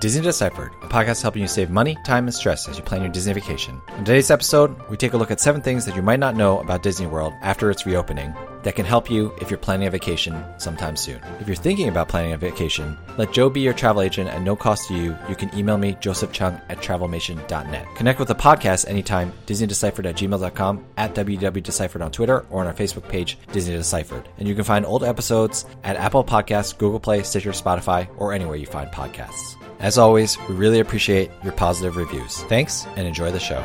Disney Deciphered, a podcast helping you save money, time, and stress as you plan your Disney vacation. In today's episode, we take a look at seven things that you might not know about Disney World after its reopening that can help you if you're planning a vacation sometime soon. If you're thinking about planning a vacation, let Joe be your travel agent at no cost to you. You can email me, Joseph Cheung at travelmation.net. Connect with the podcast anytime, DisneyDeciphered at gmail.com, at WDWDeciphered on Twitter, or on our Facebook page, Disney Deciphered. And you can find old episodes at Apple Podcasts, Google Play, Stitcher, Spotify, or anywhere you find podcasts. As always, we really appreciate your positive reviews. Thanks and enjoy the show.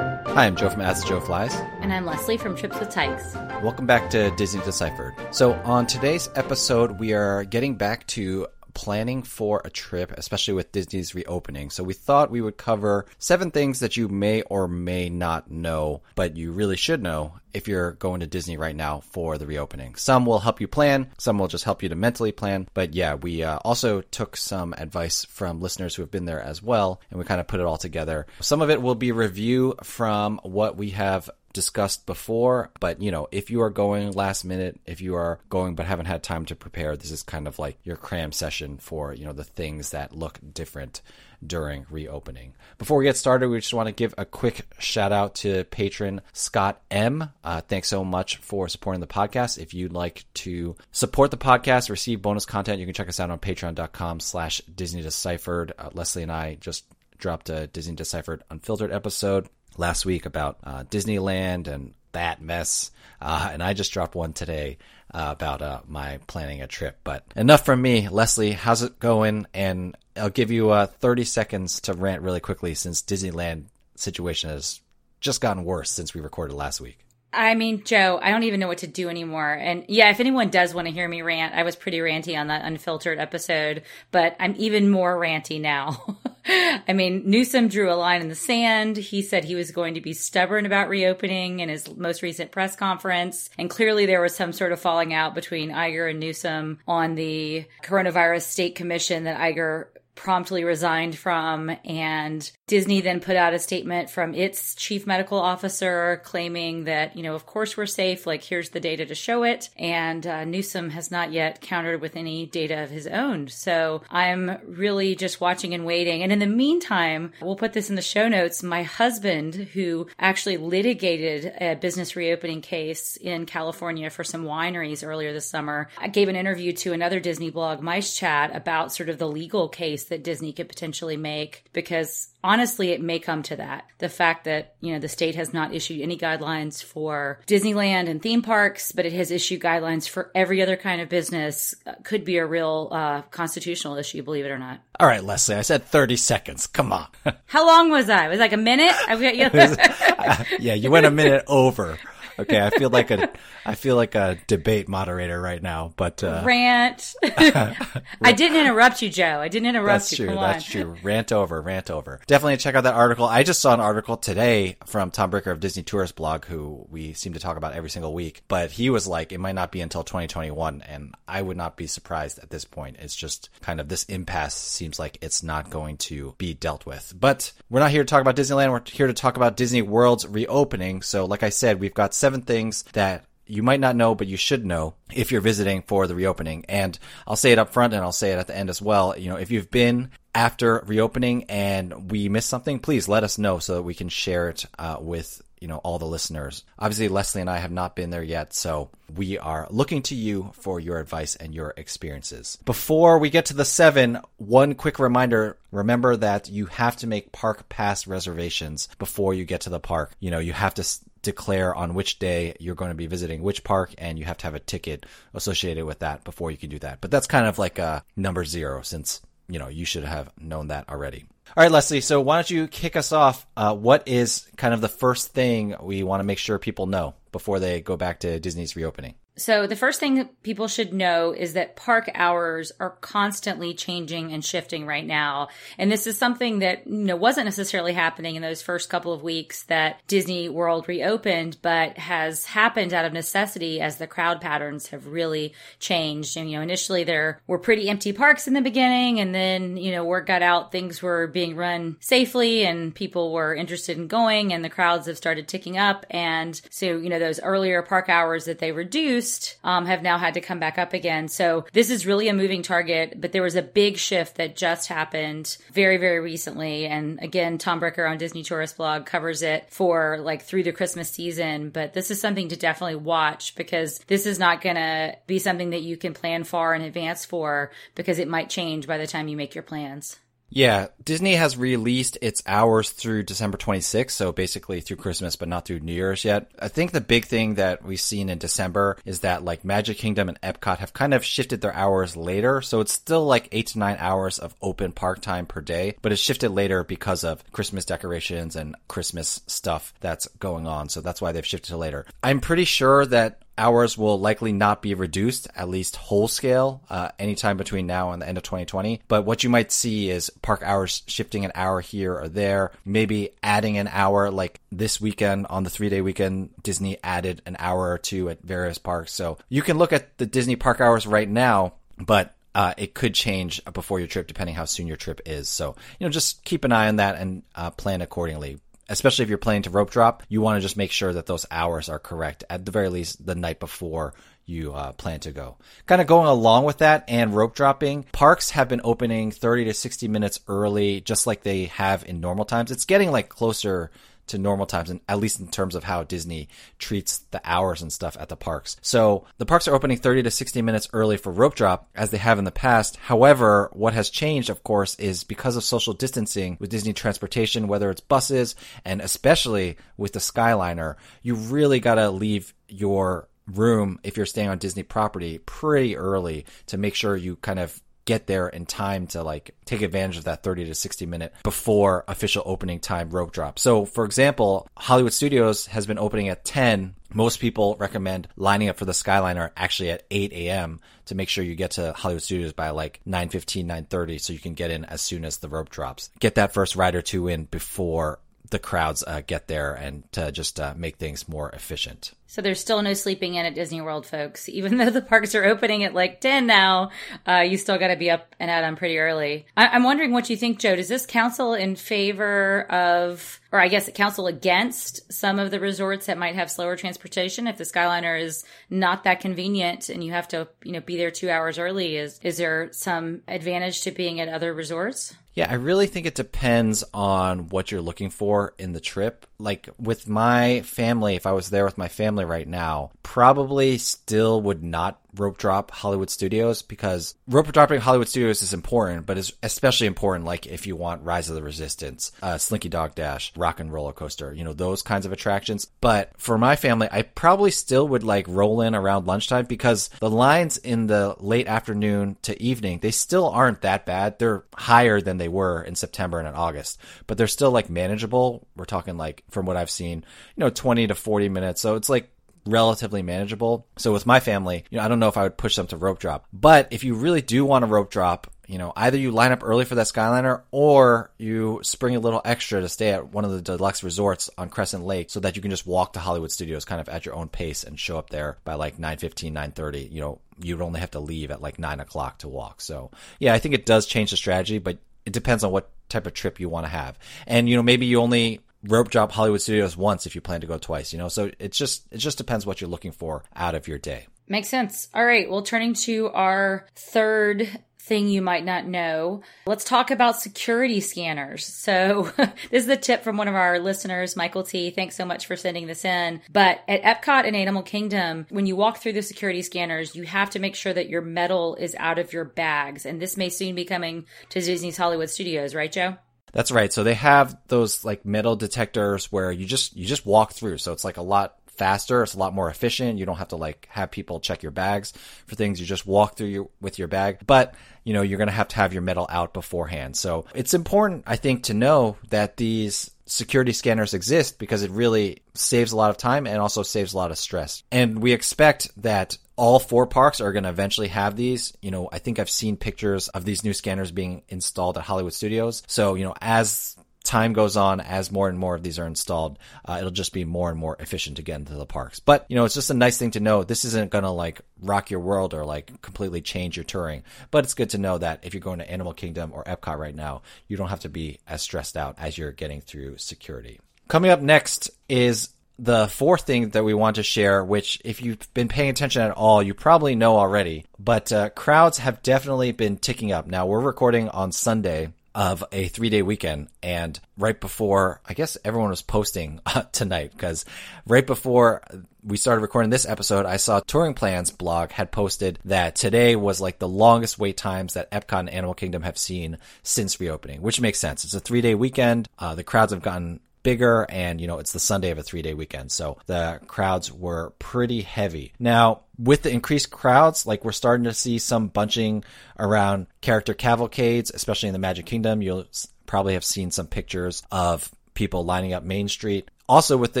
Hi, I'm Joe from As Joe Flies. And I'm Leslie from Trips with Tykes. Welcome back to Disney Deciphered. So, on today's episode, we are getting back to planning for a trip, especially with Disney's reopening. So, we thought we would cover seven things that you may or may not know, but you really should know if you're going to Disney right now for the reopening. Some will help you plan, some will just help you to mentally plan. But yeah, we uh, also took some advice from listeners who have been there as well, and we kind of put it all together. Some of it will be review from what we have discussed before, but you know, if you are going last minute, if you are going but haven't had time to prepare, this is kind of like your cram session for, you know, the things that look different during reopening. Before we get started, we just want to give a quick shout out to patron Scott M. Uh, thanks so much for supporting the podcast. If you'd like to support the podcast, receive bonus content, you can check us out on patreon.com slash Disney Deciphered. Uh, Leslie and I just dropped a Disney Deciphered Unfiltered episode last week about uh, Disneyland and that mess. Uh, and I just dropped one today uh, about uh, my planning a trip. But enough from me. Leslie, how's it going? And I'll give you uh, 30 seconds to rant really quickly since Disneyland situation has just gotten worse since we recorded last week. I mean, Joe, I don't even know what to do anymore. And yeah, if anyone does want to hear me rant, I was pretty ranty on that unfiltered episode, but I'm even more ranty now. I mean, Newsom drew a line in the sand. He said he was going to be stubborn about reopening in his most recent press conference. And clearly there was some sort of falling out between Iger and Newsom on the coronavirus state commission that Iger promptly resigned from. And Disney then put out a statement from its chief medical officer claiming that, you know, of course we're safe. Like, here's the data to show it. And uh, Newsom has not yet countered with any data of his own. So I'm really just watching and waiting. And in the meantime, we'll put this in the show notes. My husband, who actually litigated a business reopening case in California for some wineries earlier this summer, I gave an interview to another Disney blog, Mice Chat, about sort of the legal case that Disney could potentially make because honestly it may come to that. The fact that you know the state has not issued any guidelines for disneyland and theme parks but it has issued guidelines for every other kind of business uh, could be a real uh, constitutional issue believe it or not. All right leslie i said 30 seconds. Come on. How long was i? Was like a minute? Yeah you went a minute over okay i feel like a i feel like a debate moderator right now but uh, rant. I didn't interrupt you joe. I didn't interrupt that's you. true that's true. Rant over rant over. Definitely check out that article. I just saw an article today from tom bricker of disney tourist blog who we seem to talk about every single week but he was like it might not be until 2021 and i would not be surprised at this point. It's just kind of this impasse seems like it's not going to be dealt with. But we're not here to talk about disneyland. We're here to talk about disney world's reopening. So like i said we've got seven things that you might not know, but you should know if you're visiting for the reopening. And I'll say it up front and I'll say it at the end as well. You know, if you've been after reopening and we missed something, please let us know so that we can share it uh, with you know all the listeners. Obviously, Leslie and I have not been there yet, so we are looking to you for your advice and your experiences. Before we get to the seven, one quick reminder: remember that you have to make park pass reservations before you get to the park. You know, you have to declare on which day you're going to be visiting which park and you have to have a ticket associated with that before you can do that. But that's kind of like a number zero since, you know, you should have known that already. All right, Leslie. So why don't you kick us off? Uh, what is kind of the first thing we want to make sure people know before they go back to Disney's reopening? So, the first thing people should know is that park hours are constantly changing and shifting right now. And this is something that, you know, wasn't necessarily happening in those first couple of weeks that Disney World reopened, but has happened out of necessity as the crowd patterns have really changed. And, you know, initially there were pretty empty parks in the beginning, and then, you know, word got out things were being run safely and people were interested in going, and the crowds have started ticking up. And so, you know, those earlier park hours that they reduced um, have now had to come back up again. So this is really a moving target, but there was a big shift that just happened very, very recently. And again, Tom Bricker on Disney Tourist Blog covers it for like through the Christmas season. But this is something to definitely watch because this is not going to be something that you can plan far in advance for because it might change by the time you make your plans. Yeah, Disney has released its hours through December 26th, so basically through Christmas, but not through New Year's yet. I think the big thing that we've seen in December is that like Magic Kingdom and Epcot have kind of shifted their hours later, so it's still like eight to nine hours of open park time per day, but it's shifted later because of Christmas decorations and Christmas stuff that's going on, so that's why they've shifted to later. I'm pretty sure that hours will likely not be reduced, at least whole scale, uh, anytime between now and the end of 2020. But what you might see is park hours shifting an hour here or there, maybe adding an hour like this weekend on the three day weekend, Disney added an hour or two at various parks. So you can look at the Disney park hours right now, but uh, it could change before your trip depending how soon your trip is. So, you know, just keep an eye on that and uh, plan accordingly especially if you're planning to rope drop, you want to just make sure that those hours are correct at the very least the night before you uh, plan to go. Kind of going along with that and rope dropping, parks have been opening 30 to 60 minutes early, just like they have in normal times. It's getting like closer to normal times, and at least in terms of how Disney treats the hours and stuff at the parks. So the parks are opening 30 to 60 minutes early for rope drop, as they have in the past. However, what has changed, of course, is because of social distancing with Disney transportation, whether it's buses and especially with the Skyliner, you really got to leave your room if you're staying on Disney property pretty early to make sure you kind of get there in time to like take advantage of that 30 to 60 minute before official opening time rope drop. So for example, Hollywood Studios has been opening at 10. Most people recommend lining up for the Skyliner actually at 8 a.m. to make sure you get to Hollywood Studios by like 9.15, 9.30 so you can get in as soon as the rope drops. Get that first ride or two in before the crowds uh, get there and to just uh, make things more efficient. So there's still no sleeping in at Disney World, folks. Even though the parks are opening at like 10 now, uh, you still got to be up and out on pretty early. I- am wondering what you think, Joe. Does this counsel in favor of, or I guess counsel against some of the resorts that might have slower transportation? If the Skyliner is not that convenient and you have to, you know, be there two hours early, is, is there some advantage to being at other resorts? Yeah, I really think it depends on what you're looking for in the trip. Like with my family, if I was there with my family right now, probably still would not rope drop Hollywood Studios because rope dropping Hollywood Studios is important, but it's especially important like if you want Rise of the Resistance, uh, Slinky Dog Dash, Rock and Roller Coaster, you know, those kinds of attractions. But for my family, I probably still would like roll in around lunchtime because the lines in the late afternoon to evening, they still aren't that bad. They're higher than they were in September and in August, but they're still like manageable. We're talking like from what I've seen, you know, 20 to 40 minutes. So it's like relatively manageable. So with my family, you know, I don't know if I would push them to rope drop. But if you really do want a rope drop, you know, either you line up early for that Skyliner or you spring a little extra to stay at one of the deluxe resorts on Crescent Lake so that you can just walk to Hollywood Studios kind of at your own pace and show up there by like 9.15, 9.30. You know, you'd only have to leave at like 9 o'clock to walk. So yeah, I think it does change the strategy, but it depends on what type of trip you want to have. And, you know, maybe you only rope drop Hollywood Studios once if you plan to go twice, you know? So it's just, it just depends what you're looking for out of your day. Makes sense. All right. Well, turning to our third thing you might not know. Let's talk about security scanners. So this is the tip from one of our listeners, Michael T. Thanks so much for sending this in. But at Epcot and Animal Kingdom, when you walk through the security scanners, you have to make sure that your metal is out of your bags. And this may soon be coming to Disney's Hollywood Studios, right, Joe? That's right. So they have those like metal detectors where you just you just walk through. So it's like a lot faster. It's a lot more efficient. You don't have to like have people check your bags for things. You just walk through your, with your bag. But, you know, you're going to have to have your metal out beforehand. So it's important, I think, to know that these security scanners exist because it really saves a lot of time and also saves a lot of stress. And we expect that all four parks are going to eventually have these. You know, I think I've seen pictures of these new scanners being installed at Hollywood Studios. So, you know, as time goes on, as more and more of these are installed, uh, it'll just be more and more efficient to get into the parks. But, you know, it's just a nice thing to know. This isn't going to like rock your world or like completely change your touring. But it's good to know that if you're going to Animal Kingdom or Epcot right now, you don't have to be as stressed out as you're getting through security. Coming up next is the fourth thing that we want to share, which if you've been paying attention at all, you probably know already, but uh, crowds have definitely been ticking up. Now we're recording on Sunday of a three day weekend. And right before, I guess everyone was posting uh, tonight because right before we started recording this episode, I saw Touring Plans blog had posted that today was like the longest wait times that Epcot and Animal Kingdom have seen since reopening, which makes sense. It's a three day weekend. Uh, the crowds have gotten bigger and you know it's the sunday of a three day weekend. So the crowds were pretty heavy. Now with the increased crowds like we're starting to see some bunching around character cavalcades especially in the magic kingdom. You'll probably have seen some pictures of people lining up main street also with the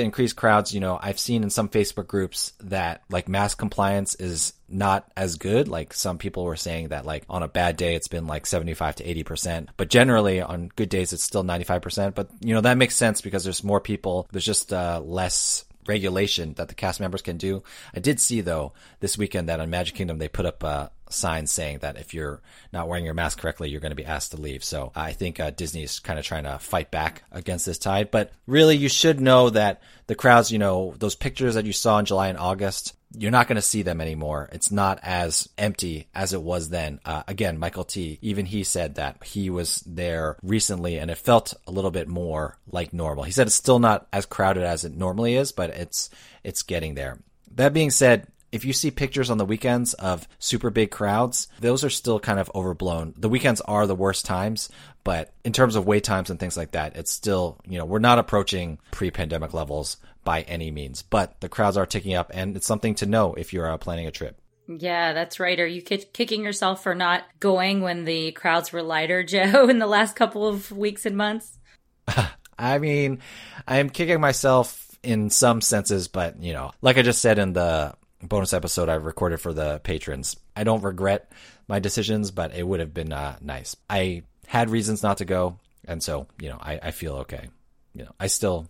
increased crowds, you know, I've seen in some Facebook groups that like mask compliance is not as good. Like some people were saying that like on a bad day it's been like 75 to 80%, but generally on good days it's still 95%. But you know, that makes sense because there's more people. There's just uh, less regulation that the cast members can do. I did see though this weekend that on Magic Kingdom they put up a sign saying that if you're not wearing your mask correctly, you're going to be asked to leave. So I think uh, Disney is kind of trying to fight back against this tide. But really, you should know that the crowds, you know, those pictures that you saw in July and August, you're not going to see them anymore. It's not as empty as it was then. Uh, again, Michael T, even he said that he was there recently and it felt a little bit more like normal. He said it's still not as crowded as it normally is, but it's, it's getting there. That being said, if you see pictures on the weekends of super big crowds, those are still kind of overblown. The weekends are the worst times, but in terms of wait times and things like that, it's still, you know, we're not approaching pre pandemic levels by any means, but the crowds are ticking up and it's something to know if you're uh, planning a trip. Yeah, that's right. Are you kicking yourself for not going when the crowds were lighter, Joe, in the last couple of weeks and months? I mean, I'm kicking myself in some senses, but you know, like I just said in the bonus episode I recorded for the patrons. I don't regret my decisions, but it would have been uh, nice. I had reasons not to go, and so you know I, I feel okay. You know, I still,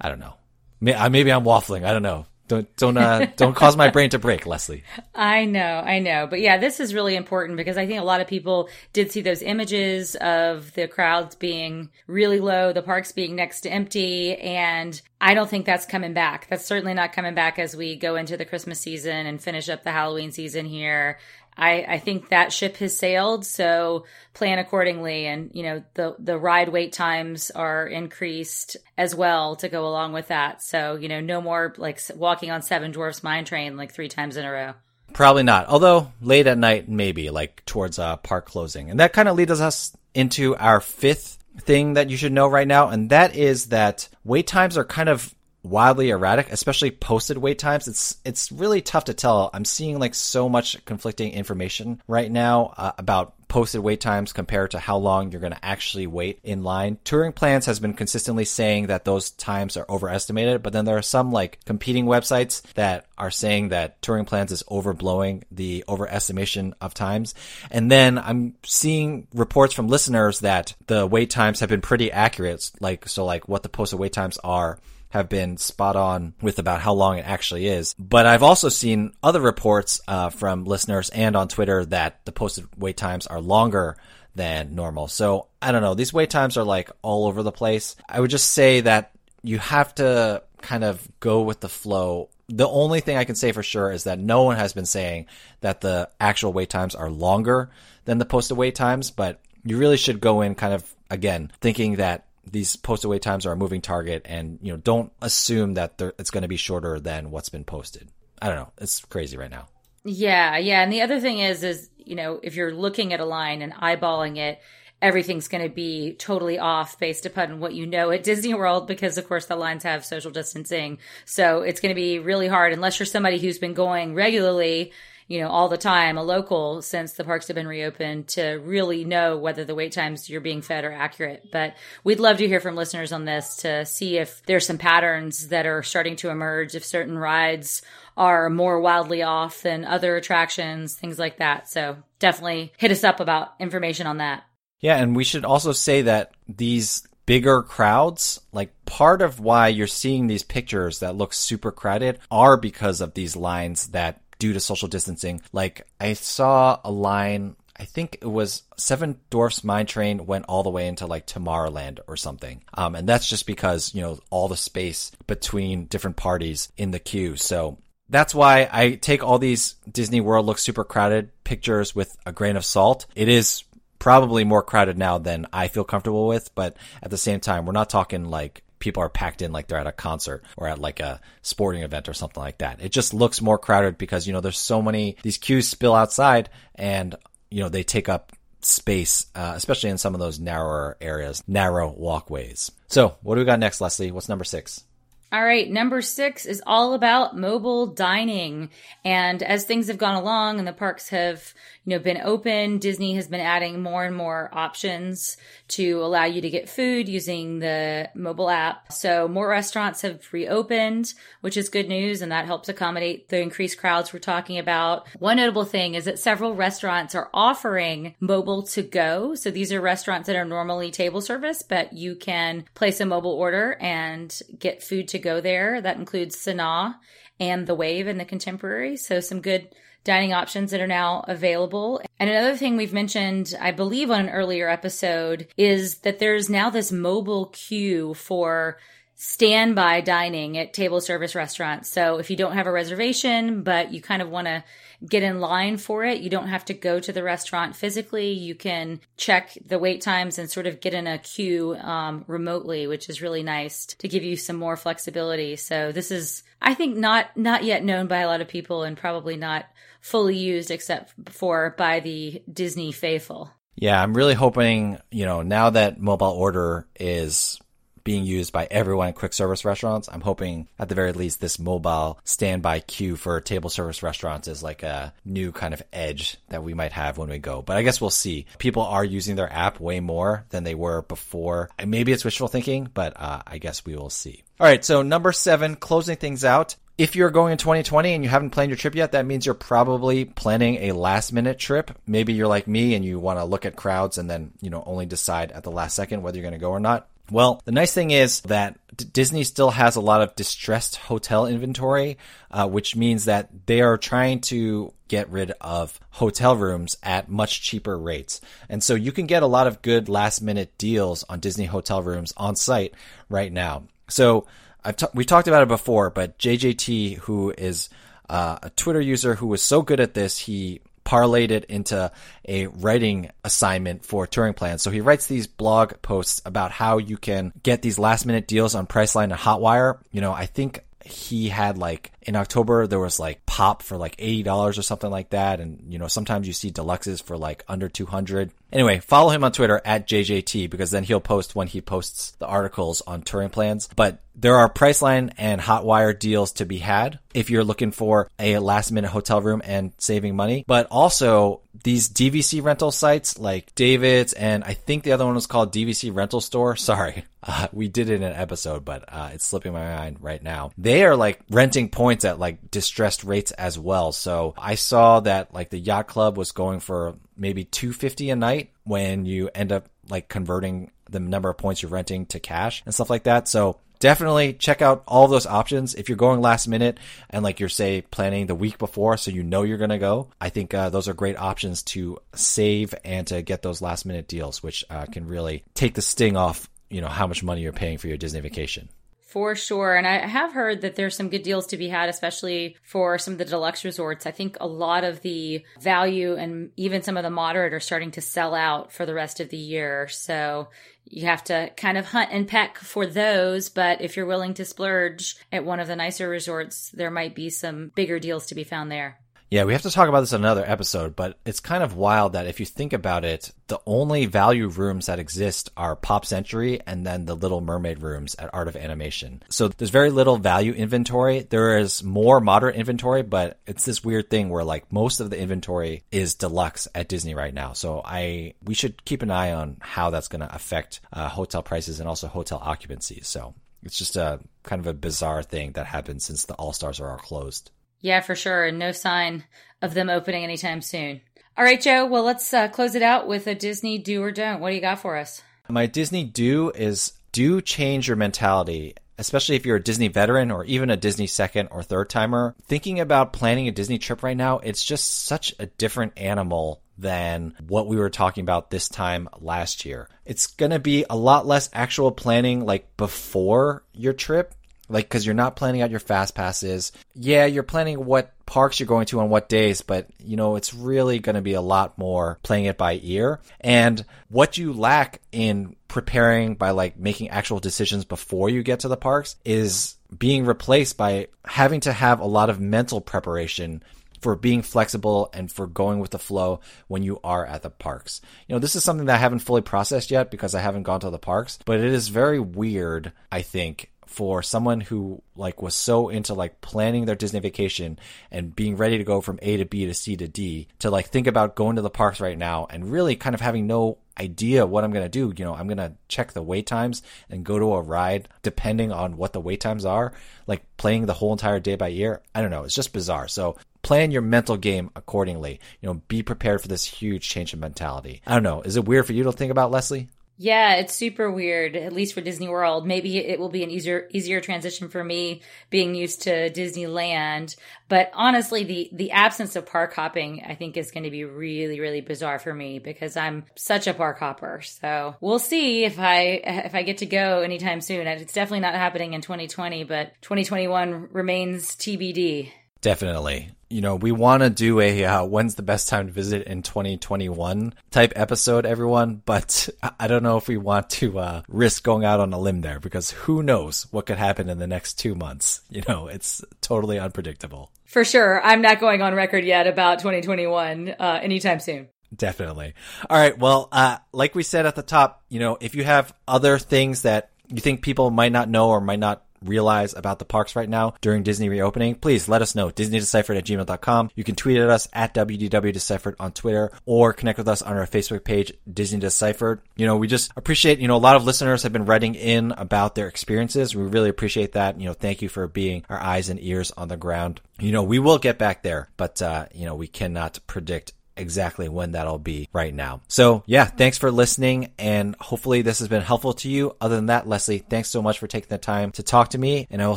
I don't know. Maybe I'm waffling. I don't know. Don't don't uh, don't cause my brain to break, Leslie. I know, I know, but yeah, this is really important because I think a lot of people did see those images of the crowds being really low, the parks being next to empty, and I don't think that's coming back. That's certainly not coming back as we go into the Christmas season and finish up the Halloween season here. I, I think that ship has sailed, so plan accordingly. And, you know, the, the ride wait times are increased as well to go along with that. So, you know, no more like walking on Seven Dwarfs Mine Train like three times in a row. Probably not. Although late at night, maybe like towards uh, park closing. And that kind of leads us into our fifth thing that you should know right now. And that is that wait times are kind of wildly erratic, especially posted wait times. It's it's really tough to tell. I'm seeing like so much conflicting information right now uh, about posted wait times compared to how long you're going to actually wait in line. Touring Plans has been consistently saying that those times are overestimated, but then there are some like competing websites that are saying that Touring Plans is overblowing the overestimation of times. And then I'm seeing reports from listeners that the wait times have been pretty accurate, like so like what the posted wait times are have been spot on with about how long it actually is. But I've also seen other reports uh, from listeners and on Twitter that the posted wait times are longer than normal. So I don't know. These wait times are like all over the place. I would just say that you have to kind of go with the flow. The only thing I can say for sure is that no one has been saying that the actual wait times are longer than the posted wait times, but you really should go in kind of again thinking that these post away times are a moving target and you know don't assume that it's going to be shorter than what's been posted. I don't know. It's crazy right now. Yeah yeah. And the other thing is is you know if you're looking at a line and eyeballing it everything's going to be totally off based upon what you know at Disney World because of course the lines have social distancing. So it's going to be really hard unless you're somebody who's been going regularly you know, all the time, a local since the parks have been reopened to really know whether the wait times you're being fed are accurate. But we'd love to hear from listeners on this to see if there's some patterns that are starting to emerge, if certain rides are more wildly off than other attractions, things like that. So definitely hit us up about information on that. Yeah, and we should also say that these bigger crowds, like part of why you're seeing these pictures that look super crowded are because of these lines that due to social distancing. Like I saw a line I think it was Seven Dwarfs Mine Train went all the way into like Tomorrowland or something. Um, and that's just because, you know, all the space between different parties in the queue. So that's why I take all these Disney World looks super crowded pictures with a grain of salt. It is probably more crowded now than I feel comfortable with, but at the same time, we're not talking like people are packed in like they're at a concert or at like a sporting event or something like that. It just looks more crowded because, you know, there's so many, these queues spill outside and, you know, they take up space, uh, especially in some of those narrower areas, narrow walkways. So what do we got next, Leslie? What's number six? All right, number six is all about mobile dining. And as things have gone along and the parks have, you know, been open, Disney has been adding more and more options to allow you to get food using the mobile app. So more restaurants have reopened, which is good news. And that helps accommodate the increased crowds we're talking about. One notable thing is that several restaurants are offering mobile to go. So these are restaurants that are normally table service, but you can place a mobile order and get food to go there. That includes Sanaa and The Wave and the Contemporary. So some good dining options that are now available. And another thing we've mentioned, I believe on an earlier episode, is that there's now this mobile queue for standby dining at table service restaurants. So if you don't have a reservation, but you kind of want to get in line for it, you don't have to go to the restaurant physically. You can check the wait times and sort of get in a queue um, remotely, which is really nice to give you some more flexibility. So this is, I think, not not yet known by a lot of people, and probably not fully used except for by the Disney faithful. Yeah, I'm really hoping, you know, now that mobile order is being used by everyone in quick service restaurants. I'm hoping at the very least this mobile standby queue for table service restaurants is like a new kind of edge that we might have when we go. But I guess we'll see. People are using their app way more than they were before. Maybe it's wishful thinking, but uh, I guess we will see. All right, so number seven, closing things out if you're going in 2020 and you haven't planned your trip yet, that means you're probably planning a last minute trip. Maybe you're like me and you want to look at crowds and then, you know, only decide at the last second whether you're going to go or not. Well, the nice thing is that D- Disney still has a lot of distressed hotel inventory, uh, which means that they are trying to get rid of hotel rooms at much cheaper rates. And so you can get a lot of good last minute deals on Disney hotel rooms on site right now. So I've t- we talked about it before, but JJT, who is uh, a Twitter user who was so good at this, he parlayed it into a writing assignment for touring plans. So he writes these blog posts about how you can get these last minute deals on Priceline and Hotwire. You know, I think he had like in October there was like pop for like $80 or something like that and you know sometimes you see deluxes for like under 200 Anyway, follow him on Twitter at JJT because then he'll post when he posts the articles on touring plans. But there are Priceline and Hotwire deals to be had if you're looking for a last minute hotel room and saving money. But also these DVC rental sites like David's and I think the other one was called DVC Rental Store. Sorry. Uh, we did it in an episode, but uh, it's slipping my mind right now. They are like renting points at like distressed rates as well. So I saw that like the yacht club was going for maybe 250 a night when you end up like converting the number of points you're renting to cash and stuff like that. So definitely check out all those options. If you're going last minute and like you're say planning the week before, so you know you're going to go, I think uh, those are great options to save and to get those last minute deals, which uh, can really take the sting off, you know, how much money you're paying for your Disney vacation. For sure. And I have heard that there's some good deals to be had, especially for some of the deluxe resorts. I think a lot of the value and even some of the moderate are starting to sell out for the rest of the year. So you have to kind of hunt and peck for those. But if you're willing to splurge at one of the nicer resorts, there might be some bigger deals to be found there. Yeah, we have to talk about this in another episode, but it's kind of wild that if you think about it, the only value rooms that exist are Pop Century and then the Little Mermaid rooms at Art of Animation. So there's very little value inventory. There is more moderate inventory, but it's this weird thing where like most of the inventory is deluxe at Disney right now. So I we should keep an eye on how that's going to affect uh, hotel prices and also hotel occupancy. So it's just a kind of a bizarre thing that happened since the All Stars are all closed. Yeah, for sure. And no sign of them opening anytime soon. All right, Joe. Well, let's uh, close it out with a Disney do or don't. What do you got for us? My Disney do is do change your mentality especially if you're a Disney veteran or even a Disney second or third timer, thinking about planning a Disney trip right now, it's just such a different animal than what we were talking about this time last year. It's going to be a lot less actual planning like before your trip like because you're not planning out your fast passes yeah you're planning what parks you're going to on what days but you know it's really going to be a lot more playing it by ear and what you lack in preparing by like making actual decisions before you get to the parks is being replaced by having to have a lot of mental preparation for being flexible and for going with the flow when you are at the parks. You know, this is something that I haven't fully processed yet because I haven't gone to the parks, but it is very weird, I think, for someone who like was so into like planning their Disney vacation and being ready to go from A to B to C to D to like think about going to the parks right now and really kind of having no idea what I'm going to do. You know, I'm going to check the wait times and go to a ride depending on what the wait times are, like playing the whole entire day by ear. I don't know. It's just bizarre. So plan your mental game accordingly. You know, be prepared for this huge change in mentality. I don't know. Is it weird for you to think about, Leslie? Yeah, it's super weird, at least for Disney World. Maybe it will be an easier easier transition for me being used to Disneyland. But honestly, the the absence of park hopping I think is going to be really, really bizarre for me because I'm such a park hopper. So we'll see if I if I get to go anytime soon. It's definitely not happening in 2020, but 2021 remains TBD. Definitely. You know, we want to do a uh, when's the best time to visit in 2021 type episode, everyone, but I don't know if we want to uh, risk going out on a limb there because who knows what could happen in the next two months. You know, it's totally unpredictable. For sure. I'm not going on record yet about 2021 uh, anytime soon. Definitely. All right. Well, uh, like we said at the top, you know, if you have other things that you think people might not know or might not realize about the parks right now during Disney reopening, please let us know. DisneyDeciphered at gmail.com. You can tweet at us at WDWDeciphered on Twitter or connect with us on our Facebook page, Disney Deciphered. You know, we just appreciate, you know, a lot of listeners have been writing in about their experiences. We really appreciate that. You know, thank you for being our eyes and ears on the ground. You know, we will get back there, but, uh, you know, we cannot predict exactly when that'll be right now. So yeah, thanks for listening and hopefully this has been helpful to you. Other than that, Leslie, thanks so much for taking the time to talk to me and I will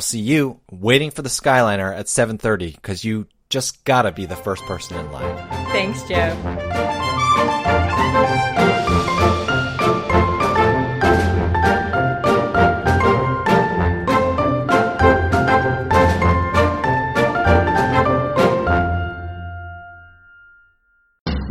see you waiting for the Skyliner at 7:30 cuz you just got to be the first person in line. Thanks, Joe.